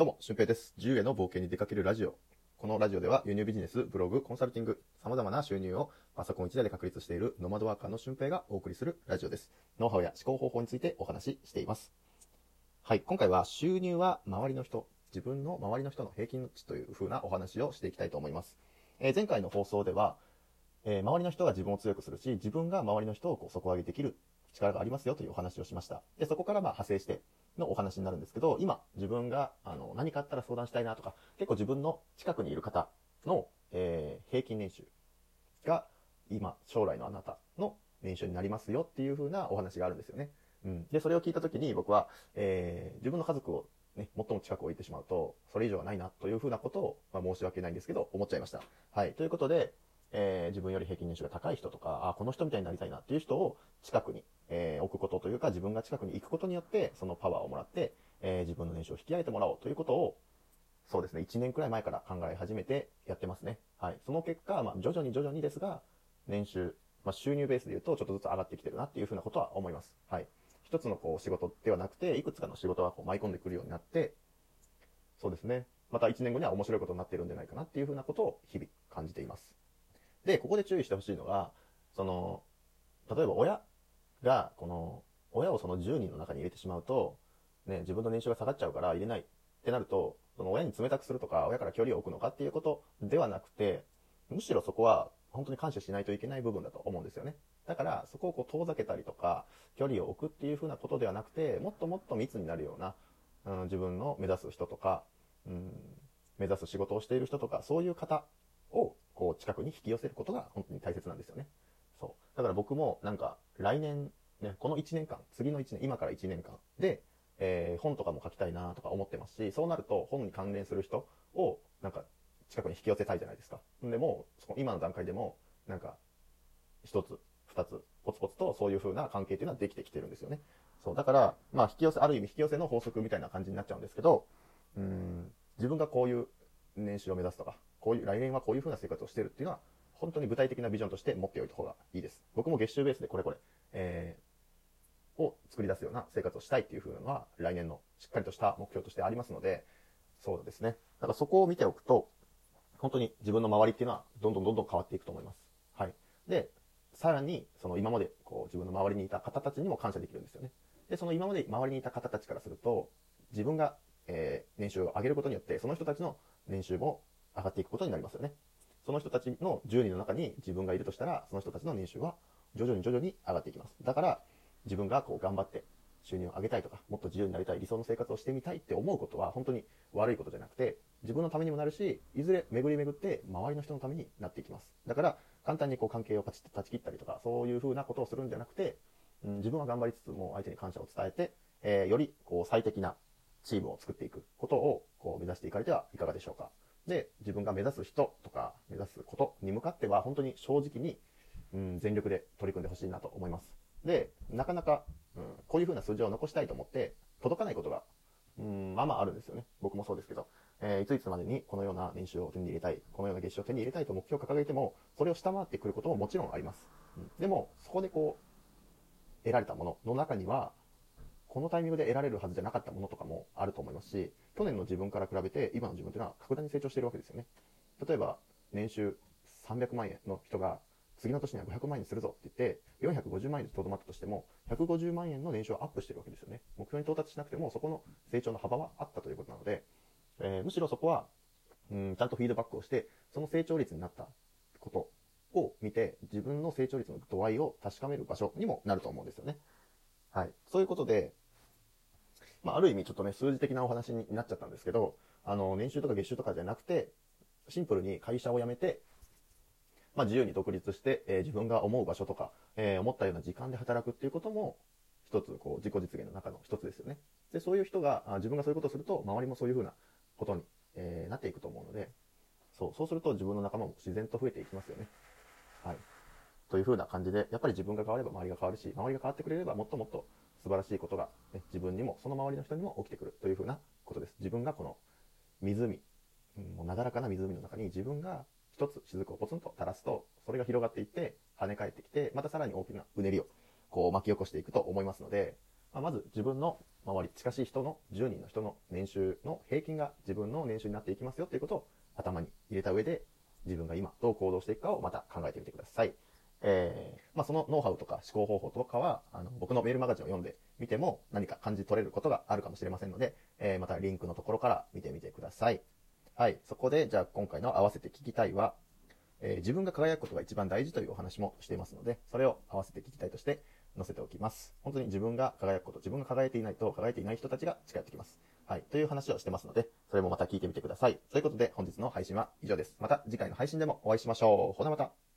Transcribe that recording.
どうも、俊平です。自由への冒険に出かけるラジオ。このラジオでは輸入ビジネス、ブログ、コンサルティング、様々な収入をパソコン1台で確立しているノマドワーカーの俊平がお送りするラジオです。ノウハウや思考方法についてお話ししています。はい、今回は収入は周りの人、自分の周りの人の平均値という風なお話をしていきたいと思います。えー前回の放送では、えー周りの人が自分を強くするし、自分が周りの人をこう底上げできる力がありますよというお話をしました。で、そこからまあ派生してのお話になるんですけど、今、自分があの何かあったら相談したいなとか、結構自分の近くにいる方の、えー平均年収が今、将来のあなたの年収になりますよっていう風なお話があるんですよね。うん。で、それを聞いたときに僕は、えー自分の家族をね、最も近く置いてしまうと、それ以上はないなという風なことを、まあ、申し訳ないんですけど、思っちゃいました。はい。ということで、えー自分より平均年収が高い人とか、あ、この人みたいになりたいなっていう人を近くに、えー置くことというか、自分が近くに行くことによって、そのパワーをもらって、えー自分の年収を引き上げてもらおうということを、そうですね、1年くらい前から考え始めてやってますね。はい。その結果、まあ、徐々に徐々にですが、年収、まあ、収入ベースで言うと、ちょっとずつ上がってきてるなっていうふうなことは思います。はい。一つのこう仕事ではなくて、いくつかの仕事がこう舞い込んでくるようになって、そうですね。また1年後には面白いことになってるんじゃないかなっていうふうなことを日々感じています。で、ここで注意してほしいのが、その、例えば親が、この、親をその10人の中に入れてしまうと、ね、自分の年収が下がっちゃうから入れないってなると、その親に冷たくするとか、親から距離を置くのかっていうことではなくて、むしろそこは本当に感謝しないといけない部分だと思うんですよね。だから、そこをこう遠ざけたりとか、距離を置くっていうふうなことではなくて、もっともっと密になるような、うん、自分の目指す人とか、うん、目指す仕事をしている人とか、そういう方こう近くに引き寄せることが本当に大切なんですよね。そう。だから僕もなんか来年、ね、この1年間、次の1年、今から1年間で、えー本とかも書きたいなとか思ってますし、そうなると本に関連する人をなんか近くに引き寄せたいじゃないですか。でも、その今の段階でも、なんか、一つ、二つ、ポツポツとそういう風な関係っていうのはできてきてるんですよね。そう。だから、まあ引き寄せ、ある意味引き寄せの法則みたいな感じになっちゃうんですけど、うん、自分がこういう年収を目指すとか、こういう、来年はこういう風な生活をしてるっていうのは、本当に具体的なビジョンとして持っておいた方がいいです。僕も月収ベースでこれこれ、えー、を作り出すような生活をしたいっていう風なのは、来年のしっかりとした目標としてありますので、そうですね。だからそこを見ておくと、本当に自分の周りっていうのは、どんどんどんどん変わっていくと思います。はい。で、さらに、その今まで、こう、自分の周りにいた方たちにも感謝できるんですよね。で、その今まで周りにいた方たちからすると、自分が、えー年収を上げることによって、その人たちの年収も上がっていくことになりますよね。その人たちの10人の中に自分がいるとしたら、その人たちの年収は徐々に徐々に上がっていきます。だから、自分がこう頑張って収入を上げたいとか、もっと自由になりたい、理想の生活をしてみたいって思うことは本当に悪いことじゃなくて、自分のためにもなるし、いずれ巡り巡って周りの人のためになっていきます。だから、簡単にこう関係をパチッと断ち切ったりとか、そういう風なことをするんじゃなくて、うん、自分は頑張りつつも相手に感謝を伝えて、えーよりこう最適なチームを作っていくことをこう目指していかれてはいかがでしょうか。で、自分が目指す人とか目指すことに向かっては本当に正直に、うん、全力で取り組んでほしいなと思います。で、なかなか、うん、こういう風な数字を残したいと思って届かないことが、うん、まあまああるんですよね。僕もそうですけど。えーいついつまでにこのような年収を手に入れたい、このような月収を手に入れたいと目標を掲げても、それを下回ってくることももちろんあります。うんでも、そこでこう、得られたものの中には、このタイミングで得られるはずじゃなかったものとかもあると思いますし、去年の自分から比べて今の自分というのは格段に成長しているわけですよね。例えば、年収300万円の人が、次の年には500万円にするぞって言って、450万円でとどまったとしても、150万円の年収をアップしてるわけですよね。目標に到達しなくても、そこの成長の幅はあったということなので、えーむしろそこは、うん、ちゃんとフィードバックをして、その成長率になったことを見て、自分の成長率の度合いを確かめる場所にもなると思うんですよね。はい。そういうことで、まあ、ある意味ちょっとね、数字的なお話になっちゃったんですけど、あの、年収とか月収とかじゃなくて、シンプルに会社を辞めて、まあ、自由に独立して、えー自分が思う場所とか、えー思ったような時間で働くっていうことも、一つ、こう、自己実現の中の一つですよね。で、そういう人が、あ自分がそういうことをすると、周りもそういうふうなことに、えーなっていくと思うので、そう、そうすると自分の仲間も自然と増えていきますよね。はい。というふうな感じで、やっぱり自分が変われば周りが変わるし、周りが変わってくれればもっともっと素晴らしいことが、ね、自分にも、その周りの人にも起きてくるというふうなことです。自分がこの湖、んもうなだらかな湖の中に自分が一つ雫をポツンと垂らすと、それが広がっていって、跳ね返ってきて、またさらに大きなうねりをこう巻き起こしていくと思いますので、まあ、まず自分の周り近しい人の10人の人の年収の平均が自分の年収になっていきますよということを頭に入れた上で自分が今どう行動していくかをまた考えてみてください。えー、まあ、そのノウハウとか思考方法とかは、あの、僕のメールマガジンを読んでみても何か感じ取れることがあるかもしれませんので、えー、またリンクのところから見てみてください。はい。そこで、じゃあ今回の合わせて聞きたいは、えー、自分が輝くことが一番大事というお話もしていますので、それを合わせて聞きたいとして載せておきます。本当に自分が輝くこと、自分が輝いていないと輝いていない人たちが近寄ってきます。はい。という話をしてますので、それもまた聞いてみてください。ということで、本日の配信は以上です。また次回の配信でもお会いしましょう。ほなまた。